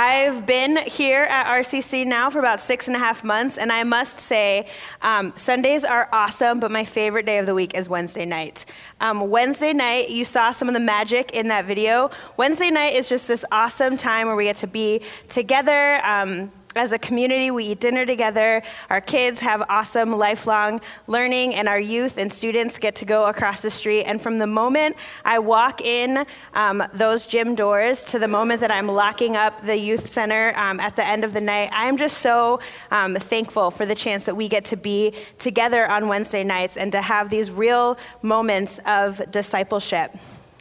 I've been here at RCC now for about six and a half months, and I must say, um, Sundays are awesome, but my favorite day of the week is Wednesday night. Um, Wednesday night, you saw some of the magic in that video. Wednesday night is just this awesome time where we get to be together. Um, as a community, we eat dinner together. Our kids have awesome lifelong learning, and our youth and students get to go across the street. And from the moment I walk in um, those gym doors to the moment that I'm locking up the youth center um, at the end of the night, I'm just so um, thankful for the chance that we get to be together on Wednesday nights and to have these real moments of discipleship.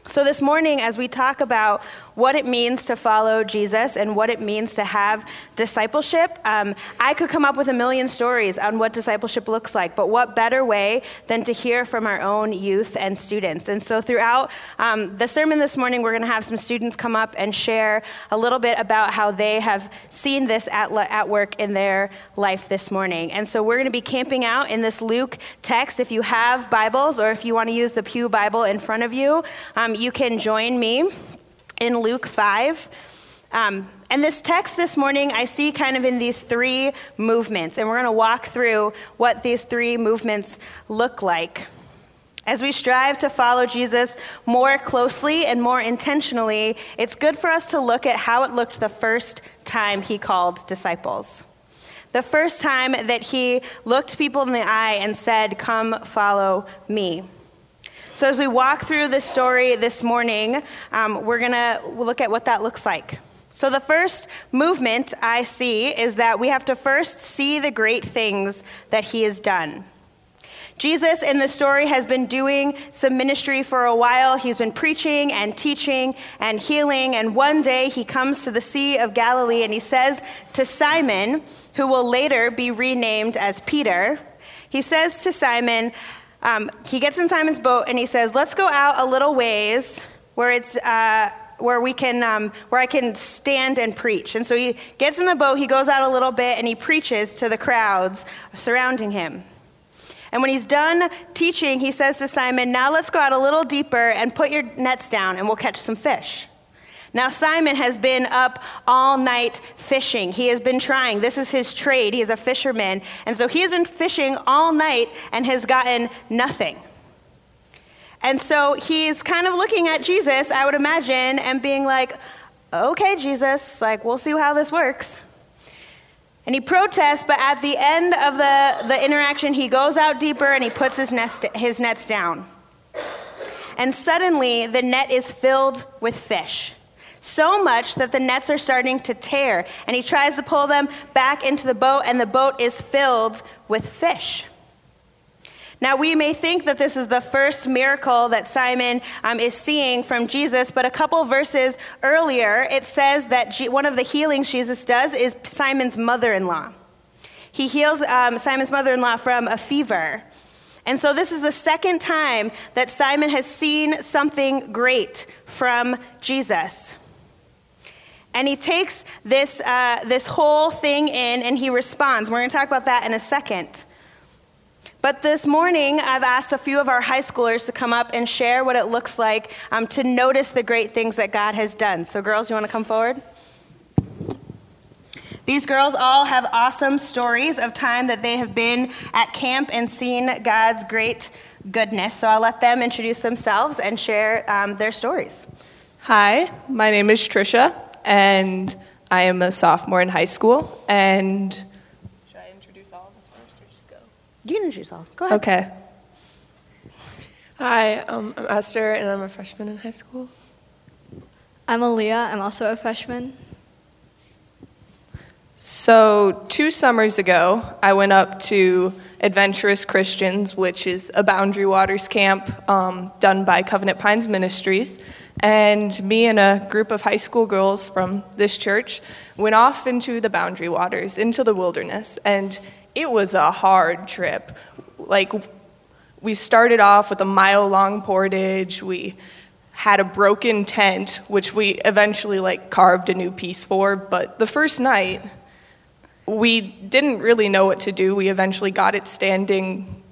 So, this morning, as we talk about what it means to follow Jesus and what it means to have discipleship. Um, I could come up with a million stories on what discipleship looks like, but what better way than to hear from our own youth and students? And so, throughout um, the sermon this morning, we're going to have some students come up and share a little bit about how they have seen this at, at work in their life this morning. And so, we're going to be camping out in this Luke text. If you have Bibles or if you want to use the Pew Bible in front of you, um, you can join me in Luke 5. Um, and this text this morning, I see kind of in these three movements, and we're going to walk through what these three movements look like. As we strive to follow Jesus more closely and more intentionally, it's good for us to look at how it looked the first time he called disciples. The first time that he looked people in the eye and said, Come follow me. So, as we walk through this story this morning, um, we're going to look at what that looks like. So, the first movement I see is that we have to first see the great things that he has done. Jesus in the story has been doing some ministry for a while. He's been preaching and teaching and healing. And one day he comes to the Sea of Galilee and he says to Simon, who will later be renamed as Peter, he says to Simon, um, he gets in Simon's boat and he says, "Let's go out a little ways where it's." Uh, where we can um, where i can stand and preach and so he gets in the boat he goes out a little bit and he preaches to the crowds surrounding him and when he's done teaching he says to simon now let's go out a little deeper and put your nets down and we'll catch some fish now, Simon has been up all night fishing. He has been trying. This is his trade. He is a fisherman. And so he has been fishing all night and has gotten nothing. And so he's kind of looking at Jesus, I would imagine, and being like, okay, Jesus, like, we'll see how this works. And he protests, but at the end of the, the interaction, he goes out deeper and he puts his, nest, his nets down. And suddenly, the net is filled with fish so much that the nets are starting to tear. And he tries to pull them back into the boat, and the boat is filled with fish. Now, we may think that this is the first miracle that Simon um, is seeing from Jesus, but a couple verses earlier, it says that G- one of the healings Jesus does is Simon's mother in law. He heals um, Simon's mother in law from a fever. And so, this is the second time that Simon has seen something great from Jesus. And he takes this, uh, this whole thing in and he responds. We're going to talk about that in a second. But this morning, I've asked a few of our high schoolers to come up and share what it looks like um, to notice the great things that God has done. So, girls, you want to come forward? These girls all have awesome stories of time that they have been at camp and seen God's great goodness. So I'll let them introduce themselves and share um, their stories. Hi, my name is Trisha and I am a sophomore in high school. And should I introduce all of us first, or just go? You can introduce all. Go ahead. Okay. Hi, um, I'm Esther, and I'm a freshman in high school. I'm Aaliyah. I'm also a freshman. So, two summers ago, I went up to Adventurous Christians, which is a Boundary Waters camp um, done by Covenant Pines Ministries. And me and a group of high school girls from this church went off into the boundary waters, into the wilderness. And it was a hard trip. Like, we started off with a mile long portage. We had a broken tent, which we eventually like carved a new piece for. But the first night, we didn't really know what to do. We eventually got it standing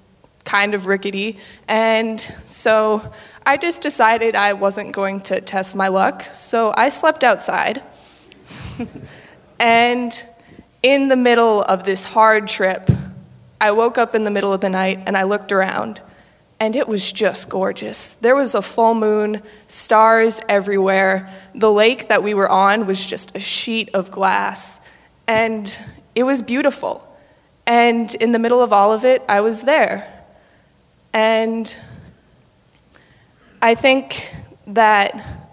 kind of rickety. And so I just decided I wasn't going to test my luck, so I slept outside. and in the middle of this hard trip, I woke up in the middle of the night and I looked around, and it was just gorgeous. There was a full moon, stars everywhere. The lake that we were on was just a sheet of glass, and it was beautiful. And in the middle of all of it, I was there. And I think that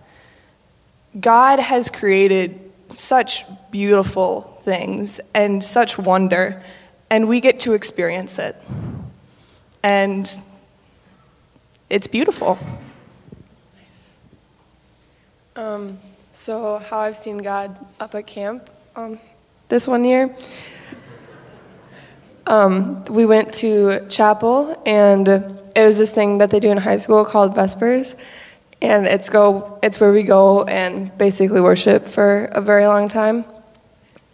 God has created such beautiful things and such wonder, and we get to experience it. And it's beautiful. Um, so, how I've seen God up at camp um, this one year. Um, we went to chapel, and it was this thing that they do in high school called Vespers, and it's go it's where we go and basically worship for a very long time.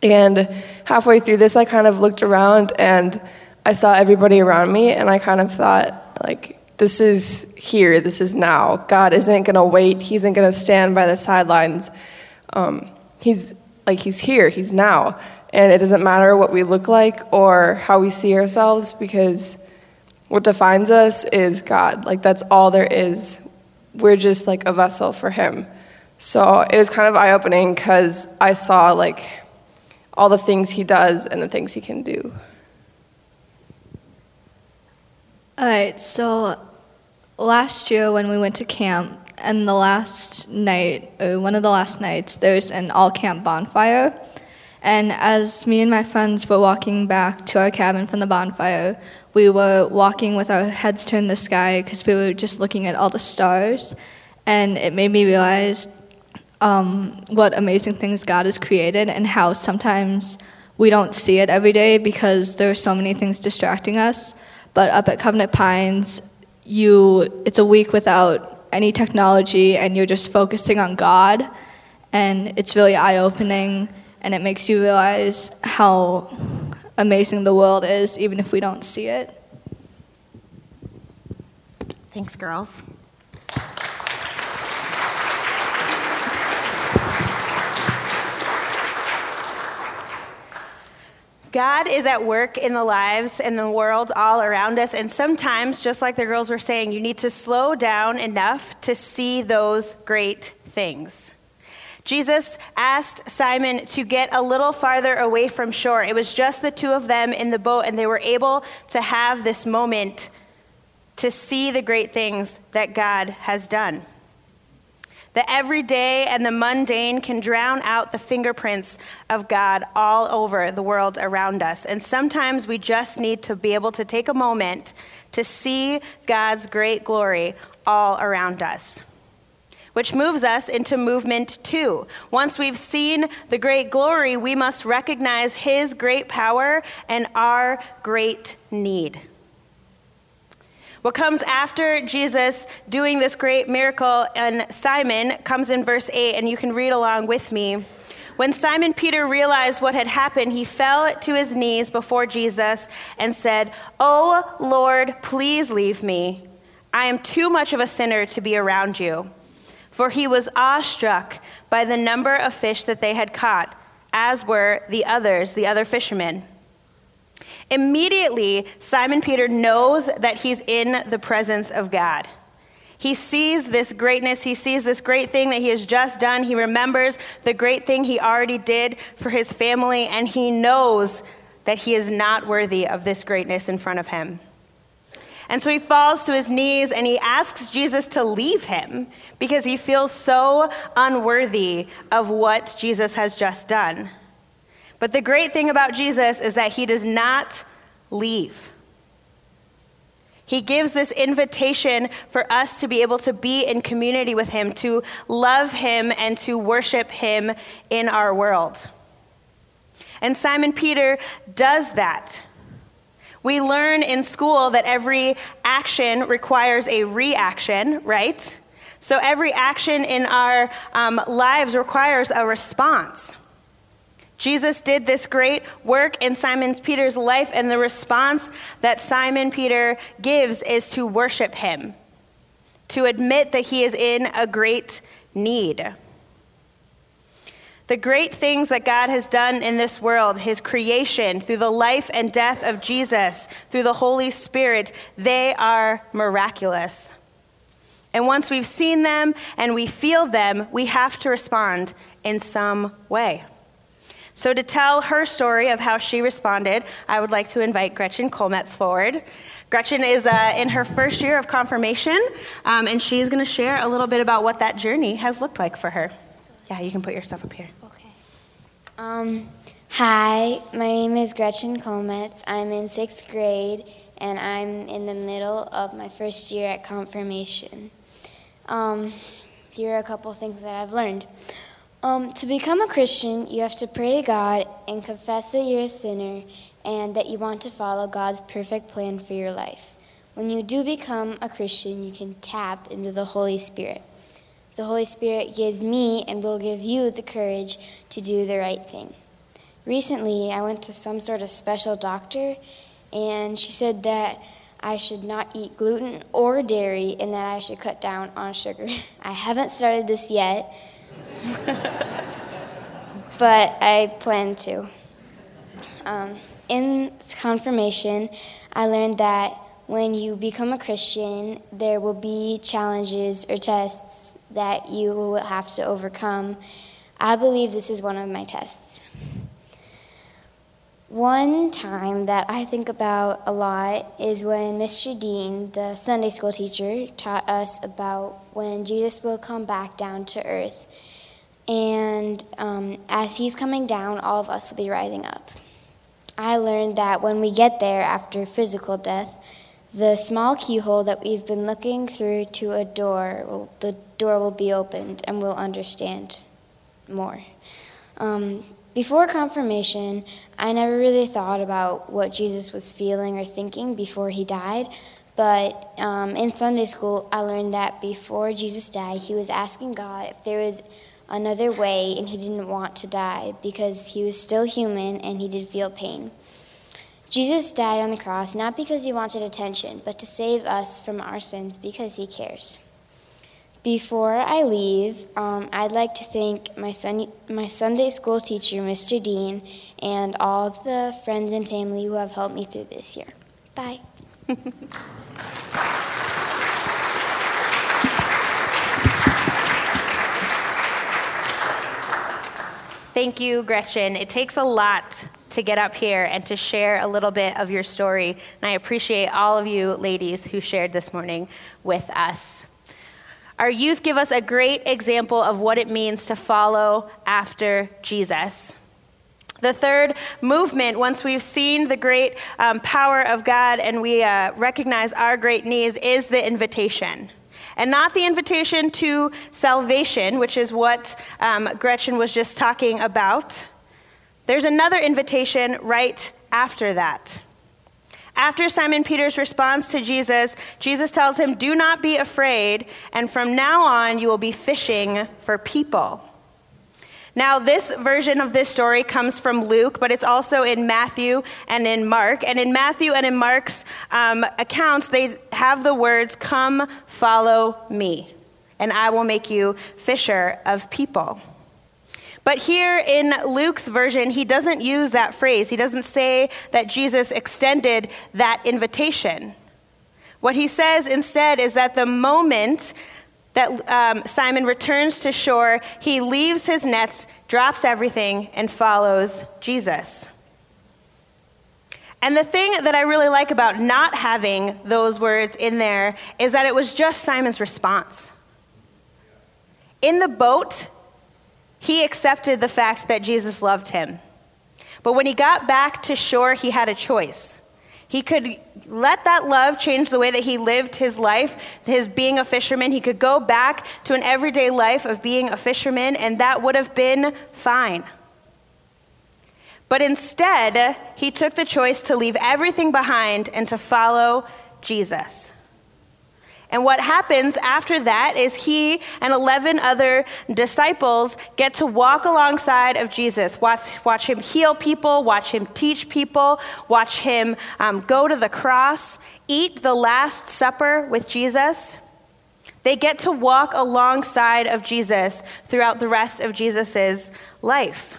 And halfway through this, I kind of looked around and I saw everybody around me, and I kind of thought like. This is here. This is now. God isn't going to wait. He isn't going to stand by the sidelines. Um, he's like He's here. He's now. And it doesn't matter what we look like or how we see ourselves because what defines us is God. Like, that's all there is. We're just like a vessel for Him. So it was kind of eye opening because I saw like all the things He does and the things He can do. All right, so last year when we went to camp, and the last night, or one of the last nights, there's an all camp bonfire. And as me and my friends were walking back to our cabin from the bonfire, we were walking with our heads turned to the sky because we were just looking at all the stars. And it made me realize um, what amazing things God has created and how sometimes we don't see it every day because there are so many things distracting us. But up at Covenant Pines, you it's a week without any technology and you're just focusing on God and it's really eye-opening and it makes you realize how amazing the world is even if we don't see it. Thanks, girls. God is at work in the lives and the world all around us. And sometimes, just like the girls were saying, you need to slow down enough to see those great things. Jesus asked Simon to get a little farther away from shore. It was just the two of them in the boat, and they were able to have this moment to see the great things that God has done. The everyday and the mundane can drown out the fingerprints of God all over the world around us. And sometimes we just need to be able to take a moment to see God's great glory all around us. Which moves us into movement two. Once we've seen the great glory, we must recognize His great power and our great need. What comes after Jesus doing this great miracle and Simon comes in verse 8, and you can read along with me. When Simon Peter realized what had happened, he fell to his knees before Jesus and said, Oh Lord, please leave me. I am too much of a sinner to be around you. For he was awestruck by the number of fish that they had caught, as were the others, the other fishermen. Immediately, Simon Peter knows that he's in the presence of God. He sees this greatness. He sees this great thing that he has just done. He remembers the great thing he already did for his family, and he knows that he is not worthy of this greatness in front of him. And so he falls to his knees and he asks Jesus to leave him because he feels so unworthy of what Jesus has just done. But the great thing about Jesus is that he does not leave. He gives this invitation for us to be able to be in community with him, to love him, and to worship him in our world. And Simon Peter does that. We learn in school that every action requires a reaction, right? So every action in our um, lives requires a response. Jesus did this great work in Simon Peter's life, and the response that Simon Peter gives is to worship him, to admit that he is in a great need. The great things that God has done in this world, his creation, through the life and death of Jesus, through the Holy Spirit, they are miraculous. And once we've seen them and we feel them, we have to respond in some way. So, to tell her story of how she responded, I would like to invite Gretchen Colmetz forward. Gretchen is uh, in her first year of confirmation, um, and she's going to share a little bit about what that journey has looked like for her. Yeah, you can put yourself up here. Okay. Um, hi, my name is Gretchen Colmetz. I'm in sixth grade, and I'm in the middle of my first year at confirmation. Um, here are a couple things that I've learned. Um, to become a Christian, you have to pray to God and confess that you're a sinner and that you want to follow God's perfect plan for your life. When you do become a Christian, you can tap into the Holy Spirit. The Holy Spirit gives me and will give you the courage to do the right thing. Recently, I went to some sort of special doctor, and she said that I should not eat gluten or dairy and that I should cut down on sugar. I haven't started this yet but I plan to. Um, in confirmation, I learned that when you become a Christian, there will be challenges or tests that you will have to overcome. I believe this is one of my tests. One time that I think about a lot is when Mr. Dean, the Sunday school teacher, taught us about when Jesus will come back down to earth and um, as he's coming down, all of us will be rising up. I learned that when we get there after physical death, the small keyhole that we've been looking through to a door, will, the door will be opened and we'll understand more. Um, before confirmation, I never really thought about what Jesus was feeling or thinking before he died. But um, in Sunday school, I learned that before Jesus died, he was asking God if there was another way and he didn't want to die because he was still human and he did feel pain. Jesus died on the cross not because he wanted attention, but to save us from our sins because he cares. Before I leave, um, I'd like to thank my, son, my Sunday school teacher, Mr. Dean, and all the friends and family who have helped me through this year. Bye. Thank you, Gretchen. It takes a lot to get up here and to share a little bit of your story. And I appreciate all of you ladies who shared this morning with us. Our youth give us a great example of what it means to follow after Jesus. The third movement, once we've seen the great um, power of God and we uh, recognize our great needs, is the invitation and not the invitation to salvation, which is what um, Gretchen was just talking about. There's another invitation right after that. After Simon Peter's response to Jesus, Jesus tells him, Do not be afraid, and from now on you will be fishing for people. Now, this version of this story comes from Luke, but it's also in Matthew and in Mark. And in Matthew and in Mark's um, accounts, they have the words, Come, follow me, and I will make you fisher of people. But here in Luke's version, he doesn't use that phrase. He doesn't say that Jesus extended that invitation. What he says instead is that the moment that um, Simon returns to shore, he leaves his nets, drops everything, and follows Jesus. And the thing that I really like about not having those words in there is that it was just Simon's response. In the boat, he accepted the fact that Jesus loved him. But when he got back to shore, he had a choice. He could let that love change the way that he lived his life, his being a fisherman. He could go back to an everyday life of being a fisherman, and that would have been fine. But instead, he took the choice to leave everything behind and to follow Jesus. And what happens after that is he and 11 other disciples get to walk alongside of Jesus, watch, watch him heal people, watch him teach people, watch him um, go to the cross, eat the Last Supper with Jesus. They get to walk alongside of Jesus throughout the rest of Jesus' life.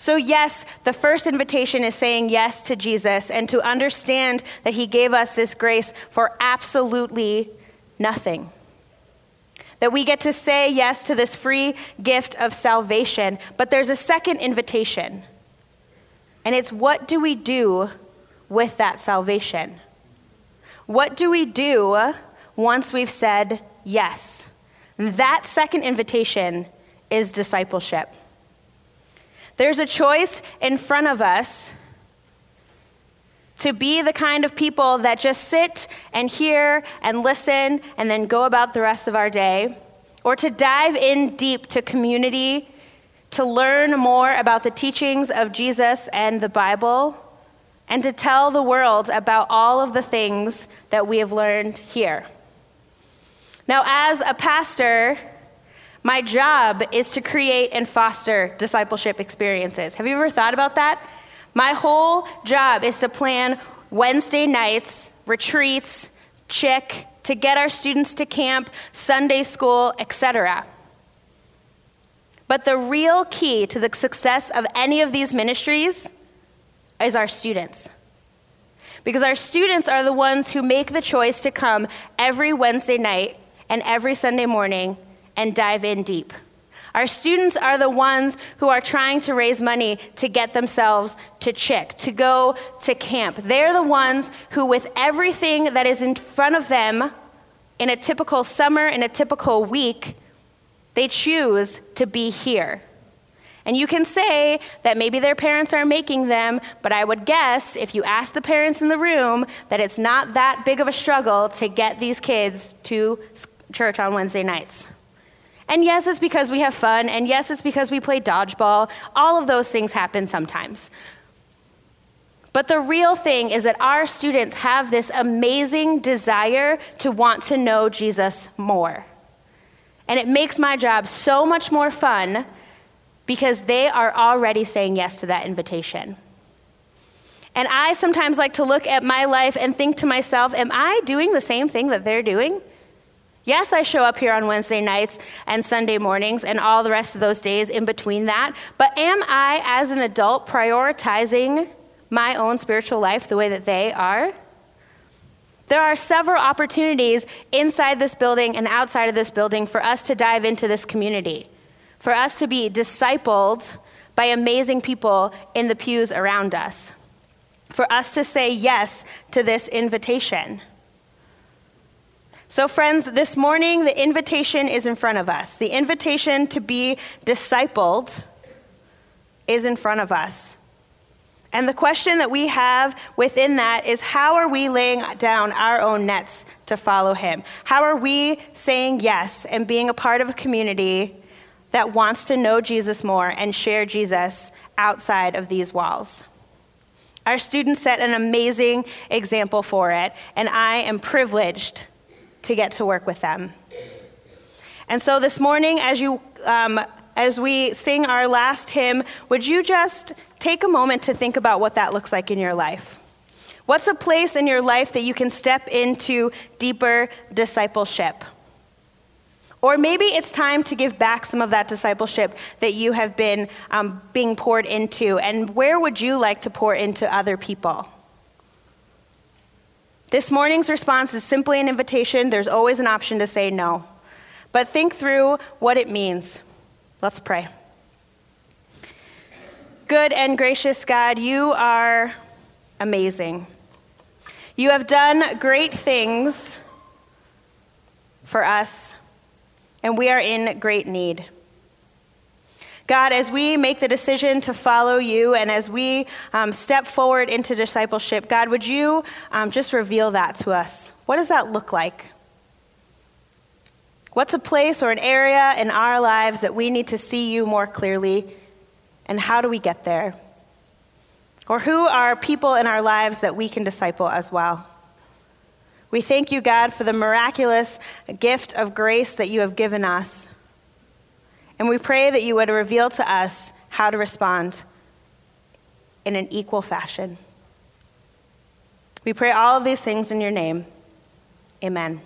So, yes, the first invitation is saying yes to Jesus and to understand that he gave us this grace for absolutely nothing. That we get to say yes to this free gift of salvation. But there's a second invitation, and it's what do we do with that salvation? What do we do once we've said yes? That second invitation is discipleship. There's a choice in front of us to be the kind of people that just sit and hear and listen and then go about the rest of our day, or to dive in deep to community, to learn more about the teachings of Jesus and the Bible, and to tell the world about all of the things that we have learned here. Now, as a pastor, my job is to create and foster discipleship experiences. Have you ever thought about that? My whole job is to plan Wednesday nights, retreats, CHIC, to get our students to camp, Sunday school, etc. But the real key to the success of any of these ministries is our students. Because our students are the ones who make the choice to come every Wednesday night and every Sunday morning and dive in deep. Our students are the ones who are trying to raise money to get themselves to CHIC, to go to camp. They're the ones who, with everything that is in front of them in a typical summer, in a typical week, they choose to be here. And you can say that maybe their parents are making them, but I would guess if you ask the parents in the room that it's not that big of a struggle to get these kids to church on Wednesday nights. And yes, it's because we have fun, and yes, it's because we play dodgeball. All of those things happen sometimes. But the real thing is that our students have this amazing desire to want to know Jesus more. And it makes my job so much more fun because they are already saying yes to that invitation. And I sometimes like to look at my life and think to myself, am I doing the same thing that they're doing? Yes, I show up here on Wednesday nights and Sunday mornings and all the rest of those days in between that. But am I, as an adult, prioritizing my own spiritual life the way that they are? There are several opportunities inside this building and outside of this building for us to dive into this community, for us to be discipled by amazing people in the pews around us, for us to say yes to this invitation. So, friends, this morning the invitation is in front of us. The invitation to be discipled is in front of us. And the question that we have within that is how are we laying down our own nets to follow him? How are we saying yes and being a part of a community that wants to know Jesus more and share Jesus outside of these walls? Our students set an amazing example for it, and I am privileged to get to work with them. And so this morning, as you um, as we sing our last hymn, would you just take a moment to think about what that looks like in your life? What's a place in your life that you can step into deeper discipleship? Or maybe it's time to give back some of that discipleship that you have been um, being poured into. And where would you like to pour into other people? This morning's response is simply an invitation. There's always an option to say no. But think through what it means. Let's pray. Good and gracious God, you are amazing. You have done great things for us, and we are in great need. God, as we make the decision to follow you and as we um, step forward into discipleship, God, would you um, just reveal that to us? What does that look like? What's a place or an area in our lives that we need to see you more clearly? And how do we get there? Or who are people in our lives that we can disciple as well? We thank you, God, for the miraculous gift of grace that you have given us. And we pray that you would reveal to us how to respond in an equal fashion. We pray all of these things in your name. Amen.